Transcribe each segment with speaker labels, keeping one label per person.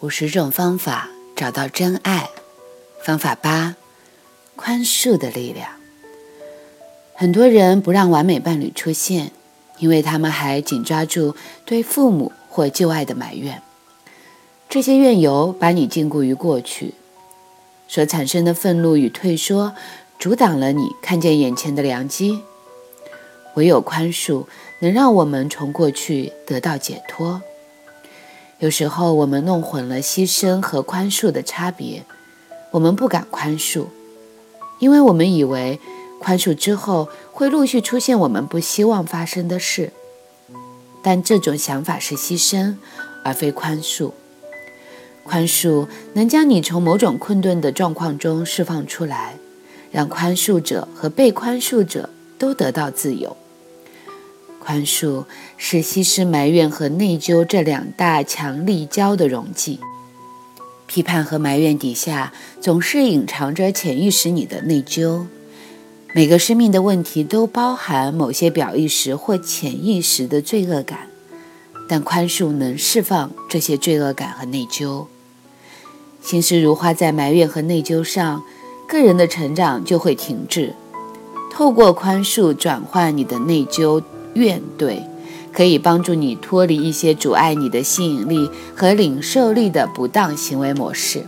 Speaker 1: 五十种方法找到真爱。方法八：宽恕的力量。很多人不让完美伴侣出现，因为他们还紧抓住对父母或旧爱的埋怨。这些怨尤把你禁锢于过去，所产生的愤怒与退缩，阻挡了你看见眼前的良机。唯有宽恕，能让我们从过去得到解脱。有时候我们弄混了牺牲和宽恕的差别，我们不敢宽恕，因为我们以为宽恕之后会陆续出现我们不希望发生的事。但这种想法是牺牲，而非宽恕。宽恕能将你从某种困顿的状况中释放出来，让宽恕者和被宽恕者都得到自由。宽恕是西施埋怨和内疚这两大强力胶的溶剂。批判和埋怨底下总是隐藏着潜意识里的内疚。每个生命的问题都包含某些表意识或潜意识的罪恶感，但宽恕能释放这些罪恶感和内疚。心思如花在埋怨和内疚上，个人的成长就会停滞。透过宽恕转换你的内疚。怨怼可以帮助你脱离一些阻碍你的吸引力和领受力的不当行为模式。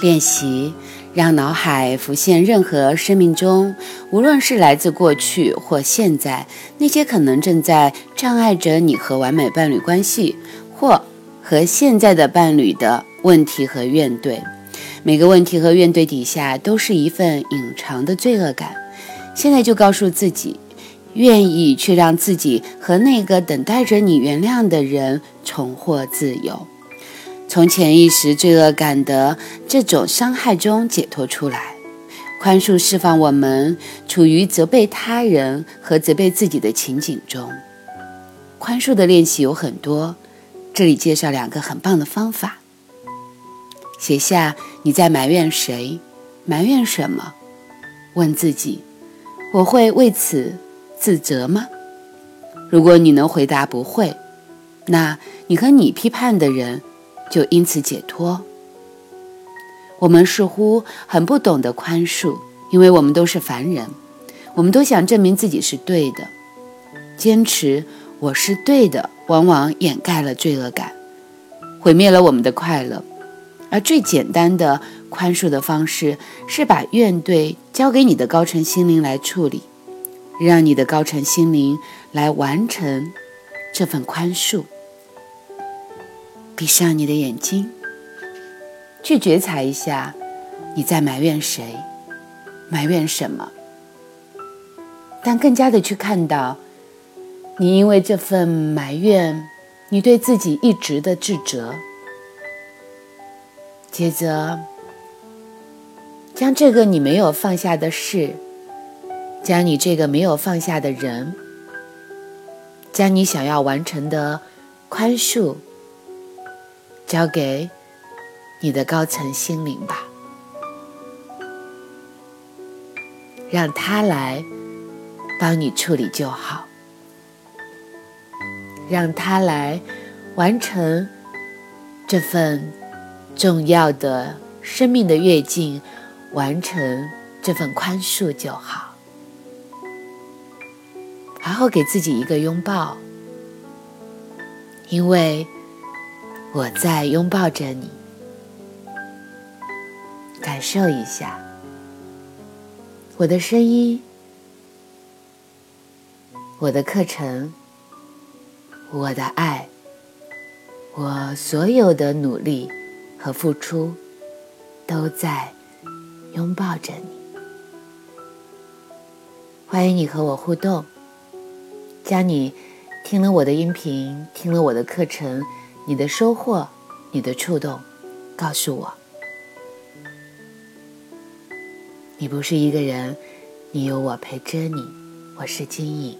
Speaker 1: 练习让脑海浮现任何生命中，无论是来自过去或现在，那些可能正在障碍着你和完美伴侣关系，或和现在的伴侣的问题和怨怼。每个问题和怨怼底下都是一份隐藏的罪恶感。现在就告诉自己。愿意去让自己和那个等待着你原谅的人重获自由，从潜意识罪恶感的这种伤害中解脱出来，宽恕释放我们处于责备他人和责备自己的情景中。宽恕的练习有很多，这里介绍两个很棒的方法：写下你在埋怨谁，埋怨什么，问自己：我会为此。自责吗？如果你能回答不会，那你和你批判的人就因此解脱。我们似乎很不懂得宽恕，因为我们都是凡人，我们都想证明自己是对的。坚持我是对的，往往掩盖了罪恶感，毁灭了我们的快乐。而最简单的宽恕的方式，是把怨怼交给你的高层心灵来处理。让你的高层心灵来完成这份宽恕。闭上你的眼睛，去觉察一下你在埋怨谁，埋怨什么。但更加的去看到，你因为这份埋怨，你对自己一直的自责。接着，将这个你没有放下的事。将你这个没有放下的人，将你想要完成的宽恕，交给你的高层心灵吧，让他来帮你处理就好，让他来完成这份重要的生命的跃进，完成这份宽恕就好。然后给自己一个拥抱，因为我在拥抱着你。感受一下我的声音，我的课程，我的爱，我所有的努力和付出，都在拥抱着你。欢迎你和我互动。将你听了我的音频，听了我的课程，你的收获，你的触动，告诉我。你不是一个人，你有我陪着你。我是金颖。